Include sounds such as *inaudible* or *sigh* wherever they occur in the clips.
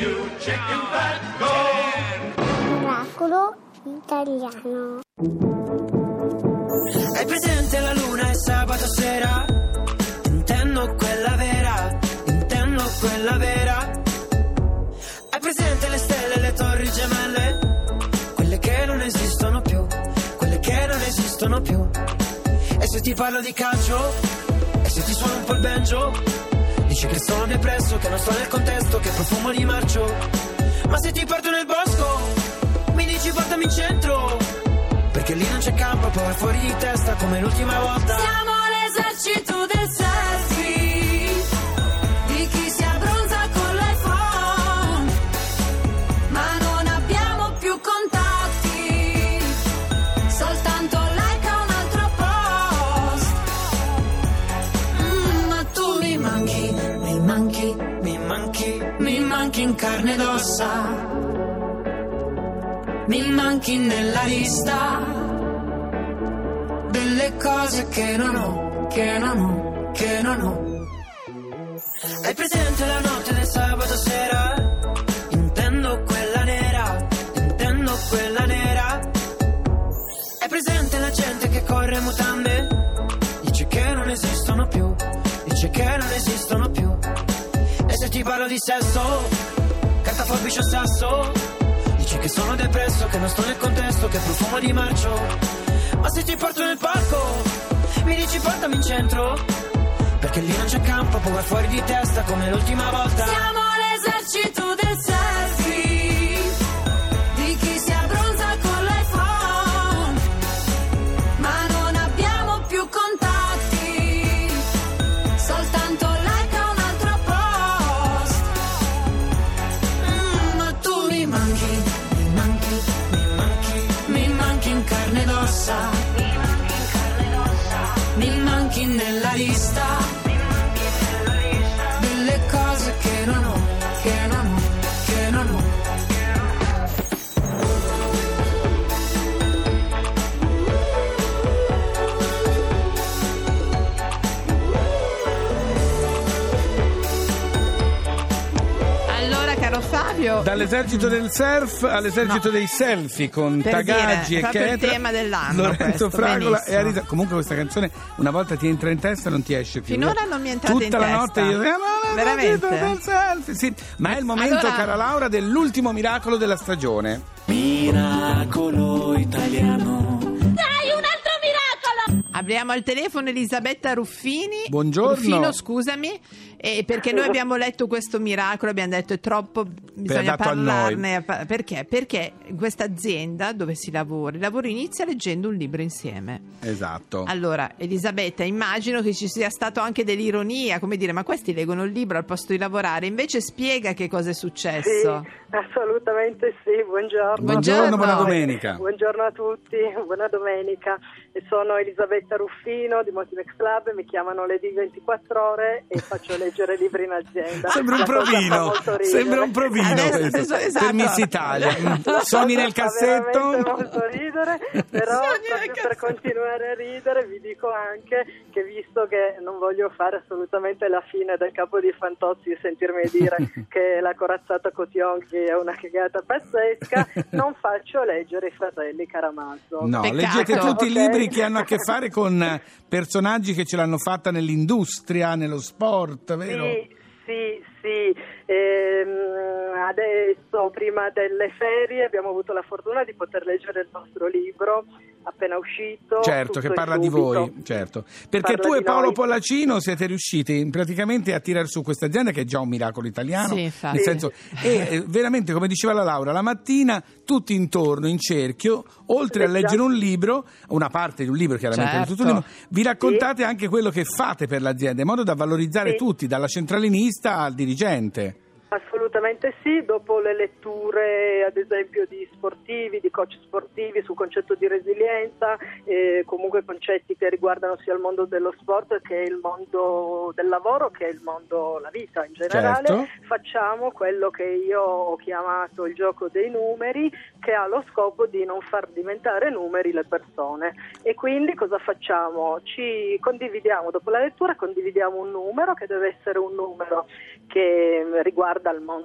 you chicken fat, go! Miracolo italiano. Hai presente la luna e sabato sera? Intendo quella vera, intendo quella vera. Hai presente le stelle e le torri gemelle? Quelle che non esistono più, quelle che non esistono più. E se ti parlo di calcio? E se ti suono un po' il banjo? Dici che sono depresso, che non sto nel contesto, che profumo di marcio. Ma se ti porto nel bosco, mi dici portami in centro. Perché lì non c'è campo, poi fuori di testa come l'ultima volta. Siamo l'esercito ossa, mi manchi nella lista delle cose che non ho, che non ho, che non ho. hai presente la notte del sabato sera? Intendo quella nera, intendo quella nera. Hai presente la gente che corre mutande? Dice che non esistono più, dice che non esistono più. E se ti parlo di sesso, carta forbice o sasso? Dici che sono depresso, che non sto nel contesto, che profumo di marcio. Ma se ti porto nel parco, mi dici portami in centro. Perché lì non c'è campo, può fuori di testa come l'ultima volta. Siamo l'esercito del selfie Dall'esercito del surf all'esercito No. dei selfie con Per Tagaggi dire, e proprio il tema dell'anno Lorenzo questo, Fragola e. Arisa. Comunque questa canzone una volta ti entra in testa e non ti esce più. Finora non mi è entrata Tutta in la testa. notte io "Ah, no, Veramente? l'esercito del selfie", sì. Ma è il momento, Allora- cara Laura, dell'ultimo miracolo della stagione. miracolo italiano. Abbiamo al telefono Elisabetta Ruffini. Buongiorno. Ruffino, scusami, eh, perché noi *laughs* abbiamo letto questo miracolo, abbiamo detto è troppo, bisogna parlarne. Pa- Perché? Perché in questa azienda dove si lavora, il lavoro inizia leggendo un libro insieme. Esatto. Allora, Elisabetta, immagino che ci sia stato anche dell'ironia, come dire, ma questi leggono il libro al posto di lavorare, invece spiega che cosa è successo. Sì, assolutamente sì, buongiorno. Buongiorno, buona domenica. Buongiorno a tutti, buona domenica. E Sono Elisabetta Ruffino di Motivex Club, mi chiamano Lady 24 ore e faccio leggere libri in azienda. Sembra un provino, sembra un provino Adesso- questo. adesso- esatto. per Miss Italia. *laughs* Cosa nel cassetto. molto ridere, però per continuare a ridere vi dico anche che visto che non voglio fare assolutamente la fine del capo di Fantozzi e sentirmi dire *laughs* che la corazzata Cotionchi è una cagata pazzesca, *laughs* non faccio leggere i fratelli Karamazov. No, Peccato. leggete tutti i Ok. libri che hanno a che fare con eh, personaggi che ce l'hanno fatta nell'industria, nello sport, vero? Sì, sì, sì. Ehm, adesso, prima delle ferie, abbiamo avuto la fortuna di poter leggere il nostro libro appena uscito. Certo, che parla di voi, certo. Perché Parla tu e Paolo noi. Pollacino siete riusciti praticamente a tirare su questa azienda che è già un miracolo italiano. Sì, nel senso, e eh, veramente, come diceva la Laura, la mattina tutti intorno, in cerchio, oltre a Esatto. leggere un libro, una parte di un libro chiaramente di Certo. tutto il libro, vi raccontate anche quello che fate per l'azienda, in modo da valorizzare Sì. tutti, dalla centralinista al dirigente. Il faut Assolutamente sì, dopo le letture ad esempio di sportivi, di coach sportivi sul concetto di resilienza, eh, comunque concetti che riguardano sia il mondo dello sport che il mondo del lavoro che il mondo, la vita in generale, Certo. facciamo quello che io ho chiamato il gioco dei numeri che ha lo scopo di non far diventare numeri le persone e quindi cosa facciamo? Ci condividiamo, dopo la lettura condividiamo un numero che deve essere un numero che riguarda riguarda il mondo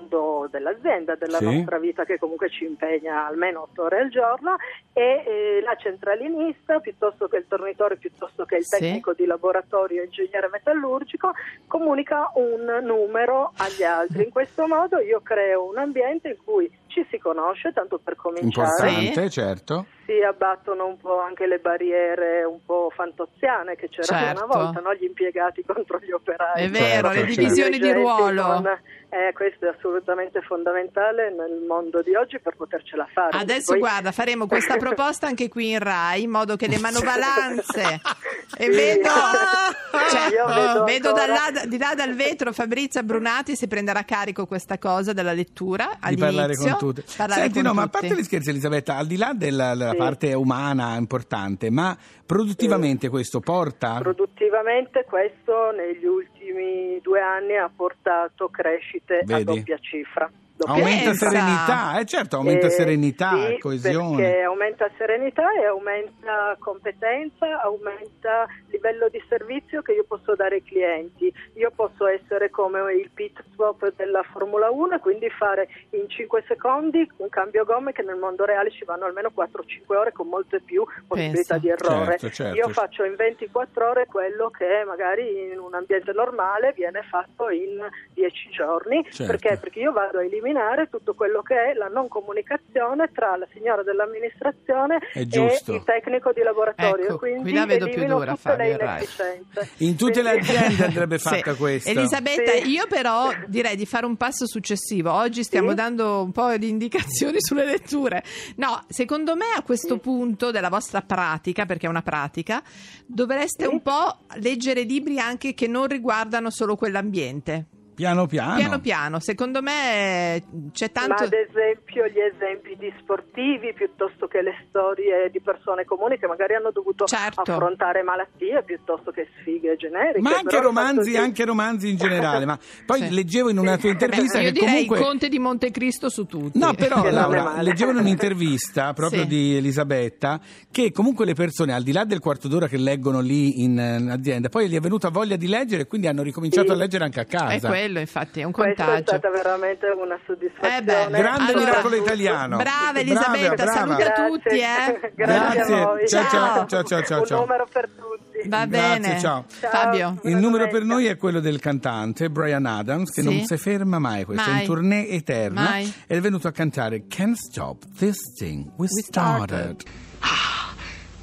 dell'azienda, della Sì. nostra vita che comunque ci impegna almeno otto ore al giorno e eh, la centralinista piuttosto che il tornitore, piuttosto che il Sì. tecnico di laboratorio, ingegnere metallurgico, comunica un numero agli altri. In questo modo io creo un ambiente in cui ci si conosce, tanto per cominciare Importante, certo. si abbattono un po' anche le barriere un po' fantoziane che c'erano Certo. una volta, no? gli impiegati contro gli operai. È vero, le Tutti divisioni i di ruolo. con- eh, questo è assolutamente fondamentale nel mondo di oggi per potercela fare. Adesso Poi- guarda, faremo questa *laughs* proposta anche qui in Rai, in modo che le manovalanze *laughs* e Sì. *laughs* vedo, Io cioè, vedo vedo ancora- dalla- di là dal vetro Fabrizia Brunati si prenderà carico questa cosa della lettura di parlare con tutti. parlare Senti, con no, ma a tutti. parte gli scherzi, Elisabetta, al di là della, della Sì. parte umana importante, ma produttivamente questo porta? Produttivamente questo negli ultimi due anni ha portato crescite Vedi? a doppia cifra. Aumenta Pensa. serenità, eh certo, aumenta Eh, serenità, sì, coesione. Perché aumenta serenità e aumenta competenza, aumenta livello di servizio che io posso dare ai clienti. Io posso essere come il pit stop della Formula 1 e quindi fare in 5 secondi un cambio gomme che nel mondo reale ci vanno almeno 4-5 ore con molte più possibilità Pensa. di errore. Certo, certo. Io faccio in 24 ore quello che magari in un ambiente normale viene fatto in 10 giorni. Certo. Perché? Perché io vado a eliminare tutto quello che è la non comunicazione tra la signora dell'amministrazione e il tecnico di laboratorio. Ecco, quindi qui la vedo più elimino dura, Fabio, le in Rai. inefficienze. In tutte le aziende andrebbe fatta Sì. questa. Elisabetta, Sì. io però direi di fare un passo successivo. Oggi stiamo Sì. dando un po' di indicazioni *laughs* sulle letture. No, secondo me a questo punto della vostra pratica, perché è una pratica, dovreste Sì. un po' leggere libri anche che non riguardano solo quell'ambiente. Piano piano. Piano piano, secondo me eh, c'è tanto... Ma ad esempio gli esempi di sportivi piuttosto che le storie di persone comuni che magari hanno dovuto Certo. affrontare malattie piuttosto che sfighe generiche. Ma anche romanzi, anche romanzi in generale. Ma poi *laughs* Sì. leggevo in una tua intervista Beh, io che direi comunque. Conte di Montecristo su tutti. No, però Laura, leggevo in *laughs* un'intervista proprio Sì. di Elisabetta che comunque le persone, al di là del quarto d'ora che leggono lì in, eh, azienda, poi gli è venuta voglia di leggere e quindi hanno ricominciato Sì. a leggere anche a È casa. Quello, infatti, è un Questa è contagio. stata veramente una soddisfazione. Eh beh, Grande Allora- miracolo italiano. Brava Elisabetta, brava. saluta Grazie. tutti, eh. Grazie, Grazie. a voi. Ciao, ciao, ciao, ciao, ciao, Un numero per tutti. Va Grazie, bene. ciao. Ciao. Fabio. Il numero per noi è quello del cantante Brian Adams che Sì. non si ferma mai, questo è Mai. in tournée eterna Mai. è venuto a cantare Can't Stop This Thing We, We started. started. Ah,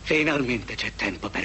finalmente c'è tempo per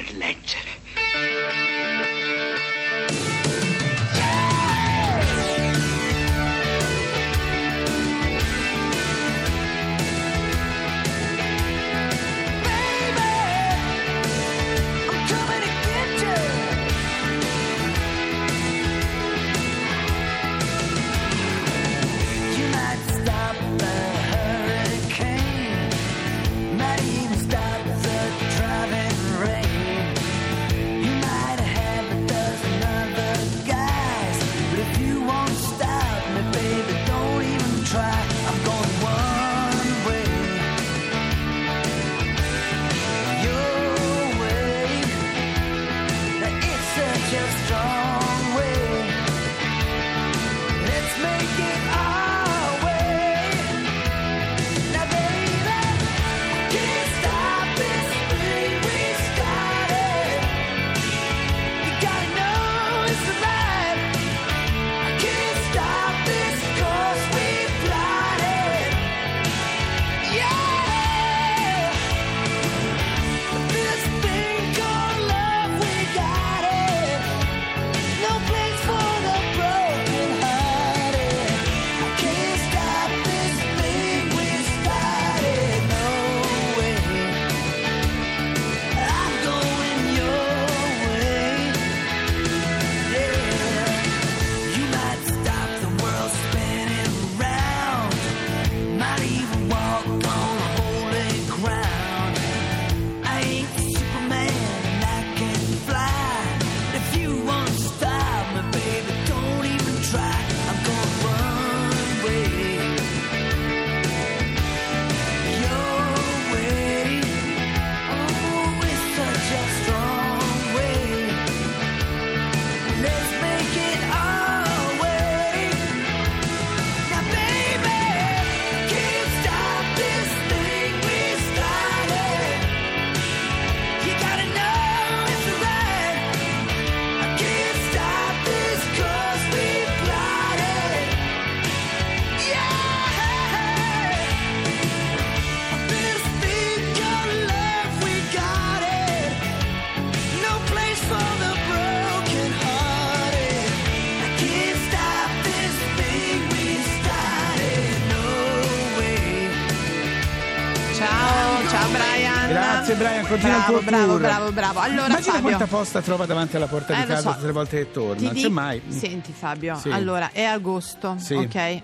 Ciao Brian. Grazie Brian, continua bravo, il tuo bravo, tour. bravo, bravo. Allora Immagina Fabio, quanta posta trova davanti alla porta Eh, di casa so. tutte le volte che ti torna. Non dico- c'è mai. Senti Fabio, Sì. allora è agosto, Sì. ok?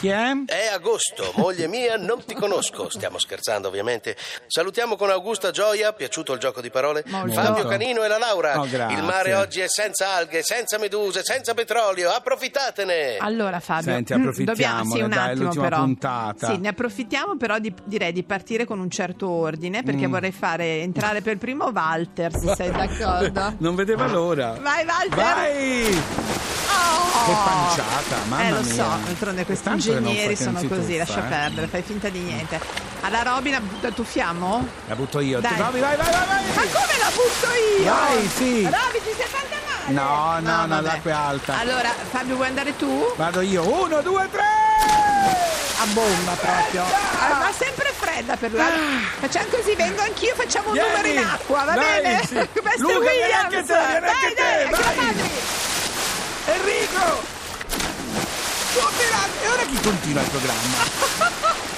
Chi è? È agosto, moglie mia, non ti conosco. Stiamo scherzando, ovviamente. Salutiamo con Augusta Gioia, piaciuto il gioco di parole? Molto. Fabio Canino e la Laura. Oh, il mare oggi è senza alghe, senza meduse, senza petrolio. Approfittatene! Allora Fabio, Senti, mm, dobbiamo, sì, un dai, attimo però. puntata. Sì, ne approfittiamo però di- direi di partire con un certo ordine perché Mm. vorrei fare entrare per primo Walter, se sei *laughs* d'accordo. Non vedeva l'ora. Vai Walter! Vai! Oh! Che panciata, mamma Eh lo mia. so, d'altronde questi ingegneri sono così, lascia eh. perdere, fai finta di niente. Alla Robina, la tuffiamo? La butto io. Dai. Vai, vai, vai, vai, vai. Ma come la butto io? Vai, sì. Roby, ti sei fatta male? No, no, no, vabbè. l'acqua è alta. Allora, Fabio, vuoi andare tu? Vado io. Uno, due, tre! A bomba proprio. Ah, ma sempre fredda per lui. Facciamo così, vengo anch'io, facciamo un Vieni. numero in acqua, va Dai, bene? sì. *laughs* Questo Luca, è vieni anche te, vieni dai, anche dai, te, anche Enrico! Continua. E ora chi continua il programma? *laughs*